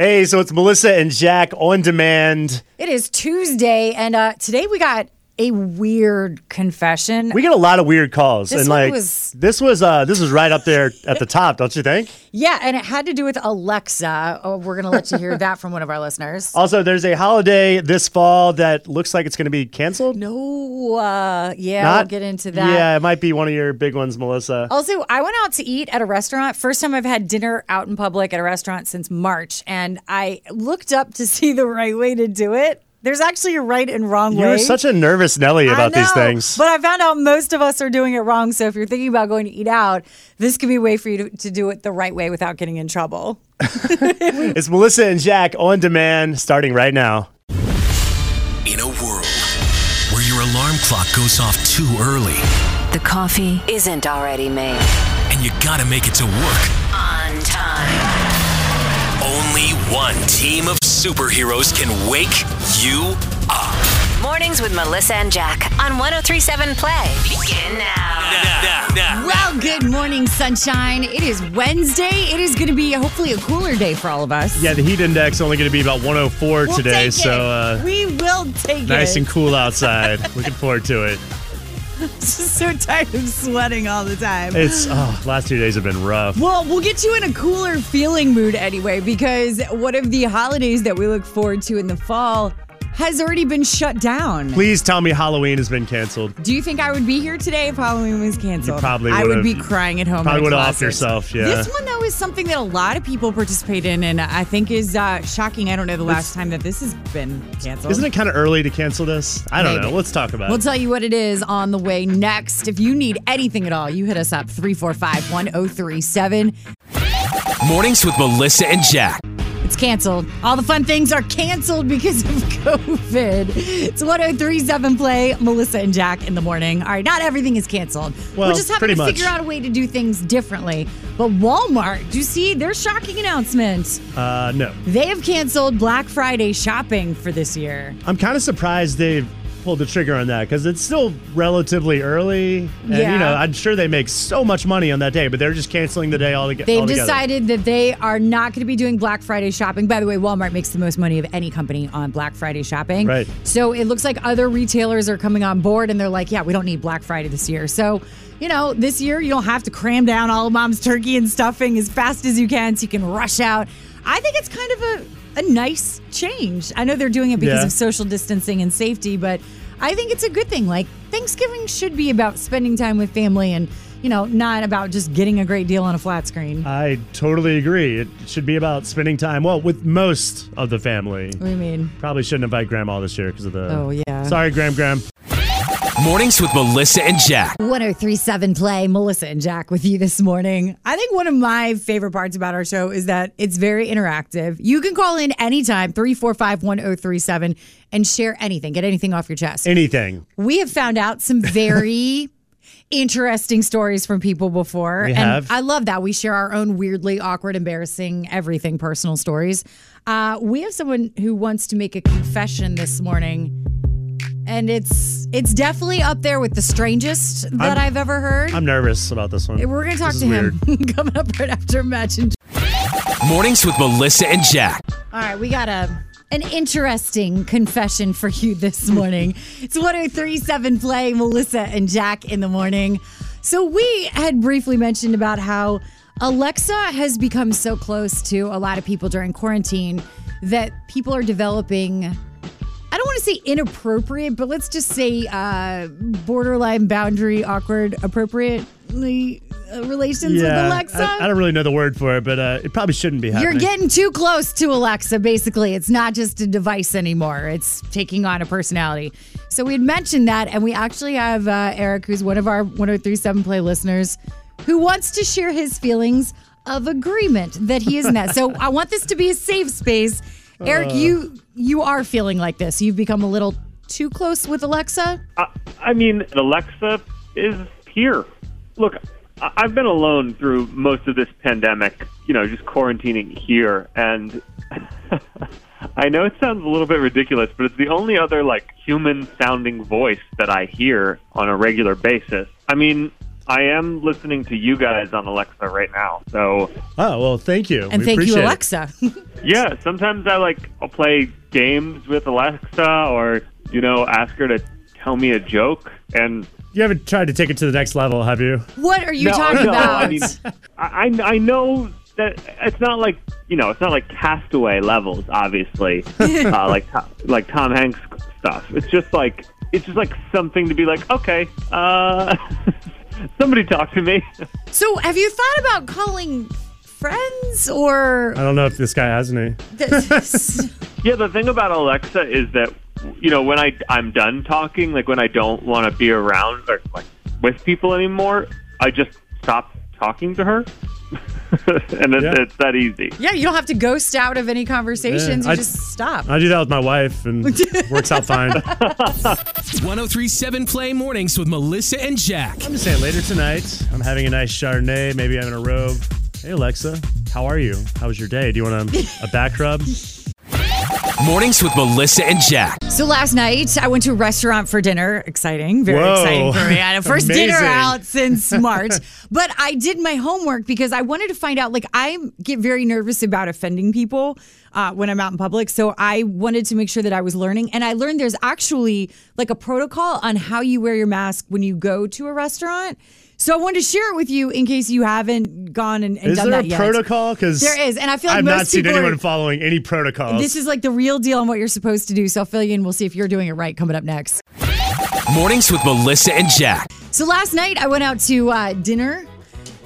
Hey, so it's Melissa and Jack on demand. It is Tuesday, and uh, today we got a weird confession. We get a lot of weird calls, This and like was- this was uh this was right up there at the top, don't you think? yeah, and it had to do with Alexa. Oh, we're gonna let you hear that from one of our listeners. Also, there's a holiday this fall that looks like it's going to be canceled. No, uh, yeah, we'll get into that. Yeah, it might be one of your big ones, Melissa. Also, I went out to eat at a restaurant. First time I've had dinner out in public at a restaurant since March, and I looked up to see the right way to do it. There's actually a right and wrong way. you way. were such a nervous Nelly about I these things. But I found out most of us are doing it wrong. So if you're thinking about going to eat out, this could be a way for you to, to do it the right way without getting in trouble. it's Melissa and Jack on demand, starting right now. In a world where your alarm clock goes off too early The coffee isn't already made. and you gotta make it to work, On time. only one team of superheroes can wake you up. Mornings with Melissa and Jack on 1037 Play. Begin now. Now, now, Well, good morning, sunshine. It is Wednesday. It is going to be hopefully a cooler day for all of us. Yeah, the heat index only going to be about 104 We'll today, take so uh, we will take it. nice it. and cool outside. Looking forward to it. Just so tired of sweating all the time. It's oh, last two days have been rough. Well, we'll get you in a cooler feeling mood anyway, because one of the holidays that we look forward to in the fall has already been shut down. Please tell me Halloween has been canceled. Do you think I would be here today if Halloween was canceled? You probably I would be crying at home. probably would've classes. offed yourself, yeah. This one though is something that a lot of people participate in, and I think is uh, shocking. I don't know the last time that this has been canceled. Isn't it kind of early to cancel this? I don't Maybe. know. Let's talk about it. We'll tell you what it is on the way next. If you need anything at all, you hit us up 345 1037. Mornings with Melissa and Jack. It's canceled. All the fun things are canceled because of COVID. It's 1037 Play, Melissa and Jack in the morning. All right, not everything is canceled. Well, We're just having to much. figure out a way to do things differently. But Walmart, do you see their shocking announcement? Uh, no. They have canceled Black Friday shopping for this year. I'm kind of surprised they've pulled the trigger on that because it's still relatively early. And, Yeah. you know, I'm sure they make so much money on that day, but they're just canceling the day altogether. They've altogether. decided that they are not going to be doing Black Friday shopping. By the way, Walmart makes the most money of any company on Black Friday shopping. Right. So it looks like other retailers are coming on board and they're like, yeah, we don't need Black Friday this year. So, you know, this year you don't have to cram down all of mom's turkey and stuffing as fast as you can so you can rush out. I think it's kind of a, a nice change. I know they're doing it because Yeah. of social distancing and safety, but I think it's a good thing. Like, Thanksgiving should be about spending time with family and, you know, not about just getting a great deal on a flat screen. I totally agree. It should be about spending time, well, with most of the family. What do you mean? Probably shouldn't invite grandma this year because of the. Oh, yeah. Sorry, Gram Gram. Mornings with Melissa and Jack. 1037 Play, Melissa and Jack with you this morning. I think one of my favorite parts about our show is that it's very interactive. You can call in anytime, 345 1037, and share anything, get anything off your chest. Anything. we have found out some very interesting stories from people before. We and have. I love that. We share our own weirdly awkward, embarrassing, everything personal stories. Uh, we have someone who wants to make a confession this morning. And it's it's definitely up there with the strangest that I'm- I've ever heard. I'm nervous about this one. We're gonna talk This to is him coming up right after Imagine. Mornings with Melissa and Jack. All right, we got a an interesting confession for you this morning. it's 1037 Play, Melissa and Jack in the morning. So we had briefly mentioned about how Alexa has become so close to a lot of people during quarantine that people are developing I don't want to say inappropriate, but let's just say uh, borderline boundary, awkward, appropriately uh, relations with Alexa. I, I don't really know the word for it, but uh, it probably shouldn't be happening. You're getting too close to Alexa, basically. It's not just a device anymore, it's taking on a personality. So we had mentioned that, and we actually have uh, Eric, who's one of our 1037 Play listeners, who wants to share his feelings of agreement that he is in that. so I want this to be a safe space. Eric, you you are feeling like this. You've become a little too close with Alexa. I, I mean, Alexa is here. Look, I've been alone through most of this pandemic, you know, just quarantining here. And I know it sounds a little bit ridiculous, but it's the only other, like, human sounding voice that I hear on a regular basis. I mean, I am listening to you guys on Alexa right now. So Oh well, thank you. And We thank you, it. Alexa. yeah, sometimes I like I'll play games with Alexa, or you know, ask her to tell me a joke. And You haven't tried to take it to the next level, have you? what are you no, talking no, about? I mean, I I I know that it's not like you know, it's not like Castaway levels, obviously, uh, like like Tom Hanks stuff. It's just like it's just like something to be like, okay, uh, somebody talk to me. so, have you thought about calling friends or I don't know if this guy has any. this? Yeah, the thing about Alexa is that you know when I I'm done talking, like when I don't want to be around or like with people anymore, I just stop talking to her, and it's, Yeah. it's that easy. yeah, you don't have to ghost out of any conversations. Yeah, you I- just stop. I do that with my wife, and works out fine. 1037 Play Mornings with Melissa and Jack. I'm just saying, later tonight, I'm having a nice Chardonnay, maybe I'm in a robe. Hey Alexa, how are you? How was your day? Do you want a, a back rub? Mornings with Melissa and Jack. So last night I went to a restaurant for dinner. Exciting, very Whoa. exciting for me. I had a first dinner out since March, but I did my homework because I wanted to find out. Like I get very nervous about offending people uh, when I'm out in public, so I wanted to make sure that I was learning. And I learned there's actually like a protocol on how you wear your mask when you go to a restaurant. So I wanted to share it with you in case you haven't gone and, and Is done there that a yet. protocol? Because There is, and I feel like I've most not seen people are- anyone following any protocols. This is like the real deal on what you're supposed to do. So I'll fill you in. We'll see if you're doing it right coming up next. Mornings with Melissa and Jack. So last night I went out to uh, dinner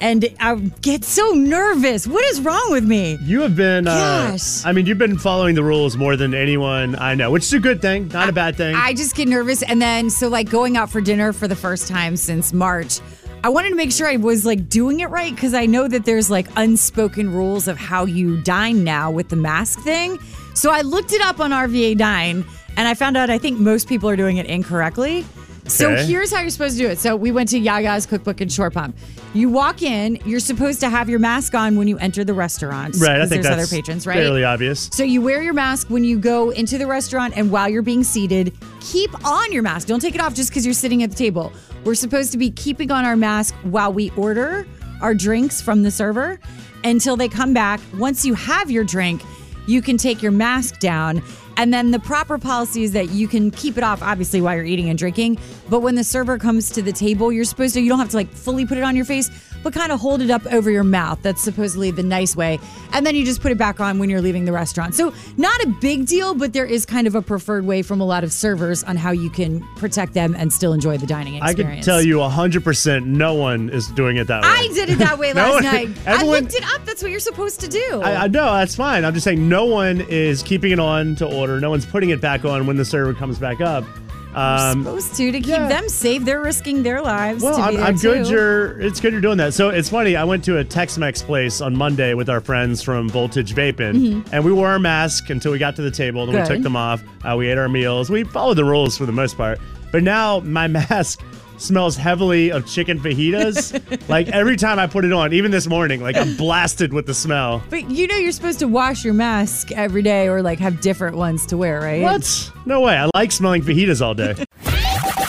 and I get so nervous. What is wrong with me? You have been, uh, I mean, you've been following the rules more than anyone I know, which is a good thing, not a bad thing. I just get nervous. And then, so like going out for dinner for the first time since March, I wanted to make sure I was like doing it right because I know that there's like unspoken rules of how you dine now with the mask thing. So I looked it up on RVA Dine and I found out I think most people are doing it incorrectly. So Okay. here's how you're supposed to do it. So we went to Yaga's Cookbook in Short Pump. You walk in, you're supposed to have your mask on when you enter the restaurant. right, I 'cause think there's that's other patrons, right? fairly obvious. So you wear your mask when you go into the restaurant and while you're being seated, keep on your mask. Don't take it off just because you're sitting at the table. We're supposed to be keeping on our mask while we order our drinks from the server until they come back. Once you have your drink, you can take your mask down. And then the proper policy is that you can keep it off, obviously, while you're eating and drinking. But when the server comes to the table, you're supposed to, you don't have to like fully put it on your face, but kind of hold it up over your mouth. That's supposedly the nice way. And then you just put it back on when you're leaving the restaurant. So, not a big deal, but there is kind of a preferred way from a lot of servers on how you can protect them and still enjoy the dining experience. I can tell you 100% no one is doing it that way. I did it that way No last one- night. I everyone- looked it up. That's what you're supposed to do. I, I know that's fine. I'm just saying no one is keeping it on to order. No one's putting it back on when the server comes back up. Um, supposed to to keep yeah. them safe. They're risking their lives. well, to be I'm, I'm good. You're. It's good you're doing that. So it's funny. I went to a Tex-Mex place on Monday with our friends from Voltage Vaping, and we wore our mask until we got to the table. Then we Mm-hmm. Took them off. Uh, we ate our meals. We followed the rules for the most part. But now my mask smells heavily of chicken fajitas. like every time I put it on, even this morning, like I'm blasted with the smell. But you know you're supposed to wash your mask every day or like have different ones to wear, right? What? No way. I like smelling fajitas all day.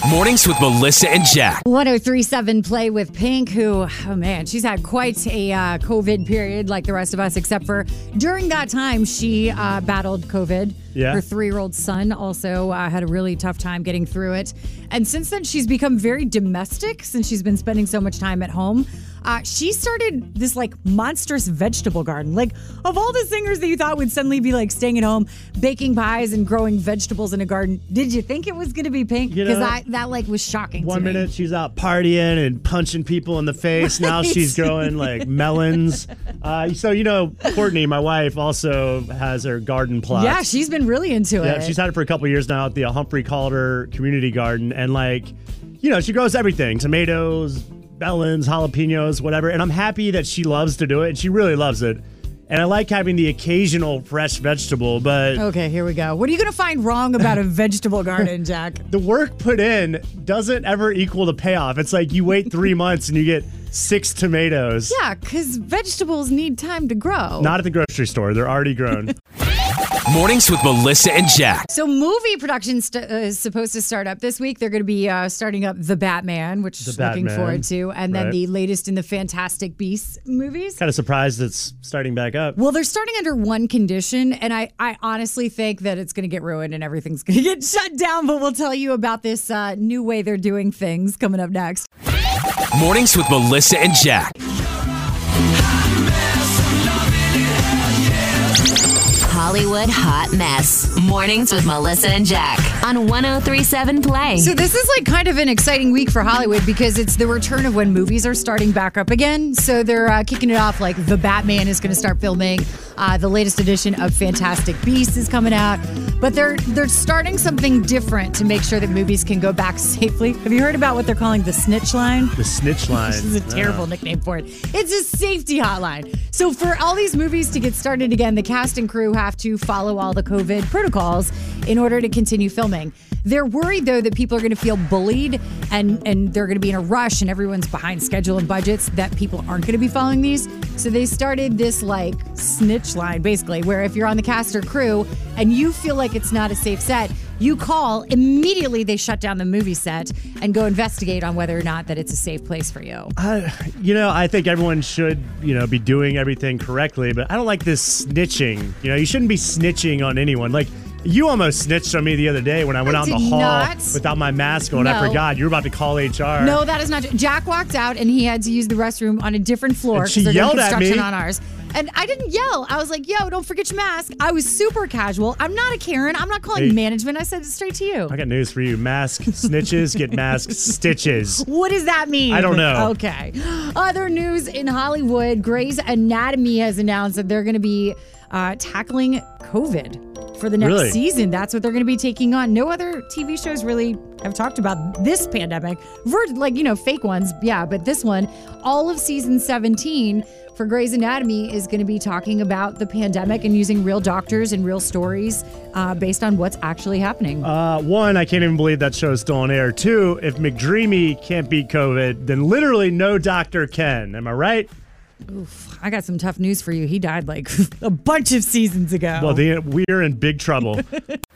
Mornings with Melissa and Jack. 1037 play with Pink, who, oh man, she's had quite a uh, COVID period like the rest of us, except for during that time, she uh, battled COVID. Yeah. Her three year old son also uh, had a really tough time getting through it. And since then, she's become very domestic since she's been spending so much time at home. Uh, she started this like monstrous vegetable garden. Like, of all the singers that you thought would suddenly be like staying at home, baking pies and growing vegetables in a garden, did you think it was going to be Pink? You Because know, I that like was shocking. One to me. minute she's out partying and punching people in the face. Now she's growing like melons. Uh, so you know, Courtney, my wife, also has her garden plot. Yeah, she's been really into yeah, it. Yeah, she's had it for a couple years now at the Humphrey Calder Community Garden, and like, you know, she grows everything: tomatoes, melons, jalapenos, whatever. And I'm happy that she loves to do it, and she really loves it. And I like having the occasional fresh vegetable, but okay, here we go. What are you going to find wrong about a vegetable garden, Jack? the work put in doesn't ever equal the payoff. It's like you wait three months and you get six tomatoes. Yeah, because vegetables need time to grow. Not at the grocery store. They're already grown. Mornings with Melissa and Jack. So, movie production st- uh, is supposed to start up this week. They're going to be uh, starting up The Batman, which The is looking Batman, forward to, and then right. the latest in the Fantastic Beasts movies. Kind of surprised it's starting back up. Well, they're starting under one condition, and I, I honestly think that it's going to get ruined and everything's going to get shut down. But we'll tell you about this uh, new way they're doing things coming up next. Mornings with Melissa and Jack. Hollywood Hot Mess. Mornings with Melissa and Jack on 1037 Play. So this is like kind of an exciting week for Hollywood because it's the return of when movies are starting back up again. So they're uh, kicking it off like The Batman is going to start filming. Uh, the latest edition of Fantastic Beasts is coming out, but they're they're starting something different to make sure that movies can go back safely. Have you heard about what they're calling the snitch line? The snitch line. This is a terrible nickname for it. It's a safety hotline. So for all these movies to get started again, the cast and crew have to follow all the COVID protocols in order to continue filming. They're worried though that people are going to feel bullied and and they're going to be in a rush and everyone's behind schedule and budgets that people aren't going to be following these. So they started this like snitch line basically where if you're on the cast or crew and you feel like it's not a safe set, you call immediately they shut down the movie set and go investigate on whether or not that it's a safe place for you. You know, I think everyone should, you know, be doing everything correctly, but I don't like this snitching. You know, you shouldn't be snitching on anyone. Like, you almost snitched on me the other day when I went I out in the hall not. without my mask on. I forgot. You were about to call HR. No, that is not. Jack walked out and he had to use the restroom on a different floor And she yelled at construction me. on ours. And I didn't yell. I was like, "Yo, don't forget your mask." I was super casual. I'm not a Karen. I'm not calling Hey. management. I said it straight to you. I got news for you. Mask snitches get mask stitches. What does that mean? I don't know. Okay. Other news in Hollywood Grey's Anatomy has announced that they're going to be uh, tackling COVID for the next Really? season. That's what they're going to be taking on. No other TV shows really have talked about this pandemic. Like, you know, fake ones, yeah, but this one, all of season 17 for Grey's Anatomy is going to be talking about the pandemic and using real doctors and real stories uh, based on what's actually happening. Uh, one, I can't even believe that show is still on air. Two, if McDreamy can't beat COVID, then literally no doctor can. Am I right? I got some tough news for you. He died like a bunch of seasons ago. Well, the, we're in big trouble.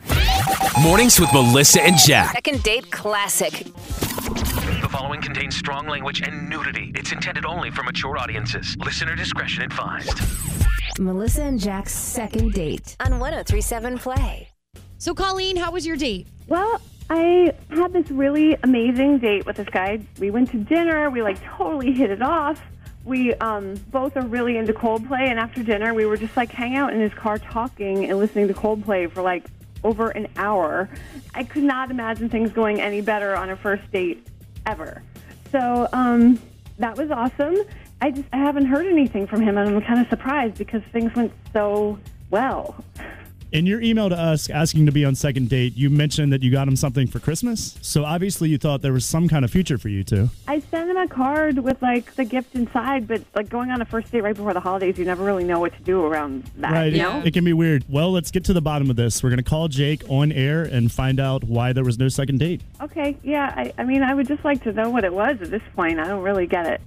Mornings with Melissa and Jack. Second date classic. The following contains strong language and nudity. It's intended only for mature audiences. Listener discretion advised. Melissa and Jack's second date on 1037 Play. so, Colleen, how was your date? Well, I had this really amazing date with this guy. We went to dinner. We like totally hit it off. We um, both are really into Coldplay, and after dinner, we were just like hanging out in his car talking and listening to Coldplay for like over an hour. I could not imagine things going any better on a first date ever. So um, that was awesome. I just I haven't heard anything from him, and I'm kind of surprised because things went so well. In your email to us asking to be on second date, you mentioned that you got him something for Christmas. So obviously you thought there was some kind of future for you two. I sent him a card with like the gift inside, but like going on a first date right before the holidays, you never really know what to do around that. Right. You it- know? It, can be weird. Well, let's get to the bottom of this. We're going to call Jake on air and find out why there was no second date. Okay. Yeah. I, I mean, I would just like to know what it was at this point. I don't really get it.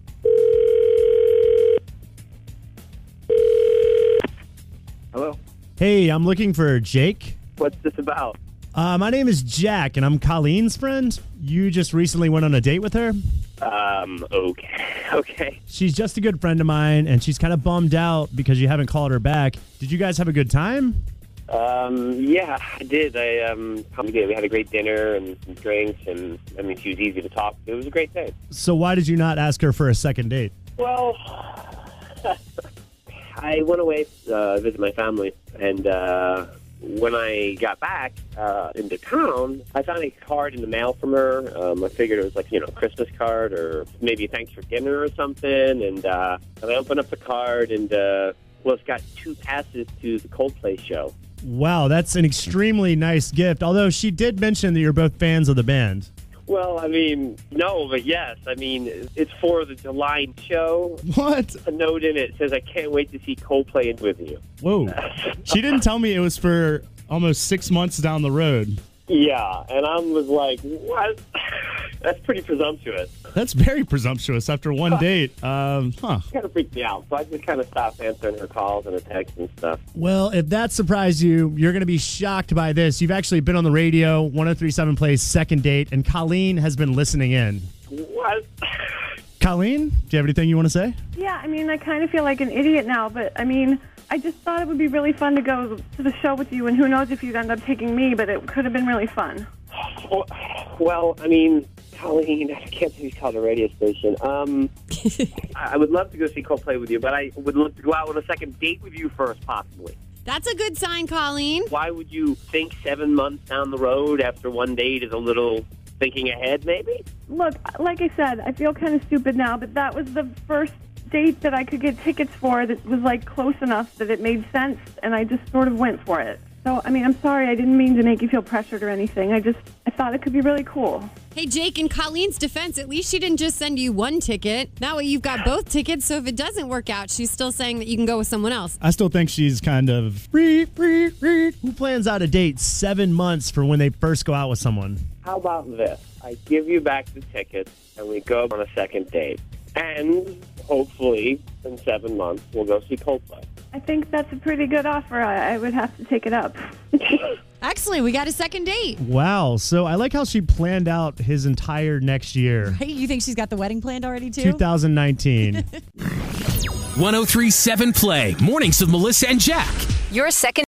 Hello. Hey, I'm looking for Jake. What's this about? Uh, my name is Jack, and I'm Colleen's friend. You just recently went on a date with her. Um. Okay. Okay. She's just a good friend of mine, and she's kind of bummed out because you haven't called her back. Did you guys have a good time? Um, yeah, I did. I um, we did. We had a great dinner and some drinks, and I mean, she was easy to talk to. It was a great day. So why did you not ask her for a second date? Well, I went away uh, visit my family, and uh, when I got back uh, into town, I found a card in the mail from her. Um, I figured it was like you know a Christmas card or maybe thanks for dinner or something. And, uh, I opened up the card, and uh, well, it's got two passes to the Coldplay show. Wow, that's an extremely nice gift. Although she did mention that you're both fans of the band. Well, I mean, no, but yes. I mean, it's for the July show. What? A note in it says, "I can't wait to see Coldplay with you." Whoa. she didn't tell me it was for almost six months down the road. Yeah, and I was like, "What? That's pretty presumptuous." That's very presumptuous after one date. Um, huh. kind of freaked me out. So I just kind of stopped answering her calls and her texts and stuff. Well, if that surprised you, you're going to be shocked by this. You've actually been on the radio, 1037 plays second date, and Colleen has been listening in. What? Colleen, do you have anything you want to say? Yeah, I mean, I kind of feel like an idiot now, but I mean, I just thought it would be really fun to go to the show with you, and who knows if you'd end up taking me, but it could have been really fun. Well, well, I mean, Colleen, I can't believe you called a radio station. Um, I I would love to go see Coldplay with you, but I would love to go out on a second date with you first, possibly. That's a good sign, Colleen. Why would you think seven months down the road after one date is a little thinking ahead, maybe? Look, like I said, I feel kind of stupid now, but that was the first date that I could get tickets for that was like close enough that it made sense, and I just sort of went for it. So, I mean, I'm sorry, I didn't mean to make you feel pressured or anything. I just, I thought it could be really cool. Hey, Jake, in Colleen's defense, at least she didn't just send you one ticket. That way you've got both tickets, so if it doesn't work out, she's still saying that you can go with someone else. I still think she's kind of free, free, free. Who plans out a date seven months for when they first go out with someone? How about this? I give you back the tickets, and we go on a second date. And hopefully, in seven months, we'll go see Coldplay. I think that's a pretty good offer. I, I would have to take it up. Excellent, we got a second date. Wow. So I like how she planned out his entire next year, Hey, you think she's got the wedding planned already, too? 2019. 1037 Play. Mornings with Melissa and Jack. Your second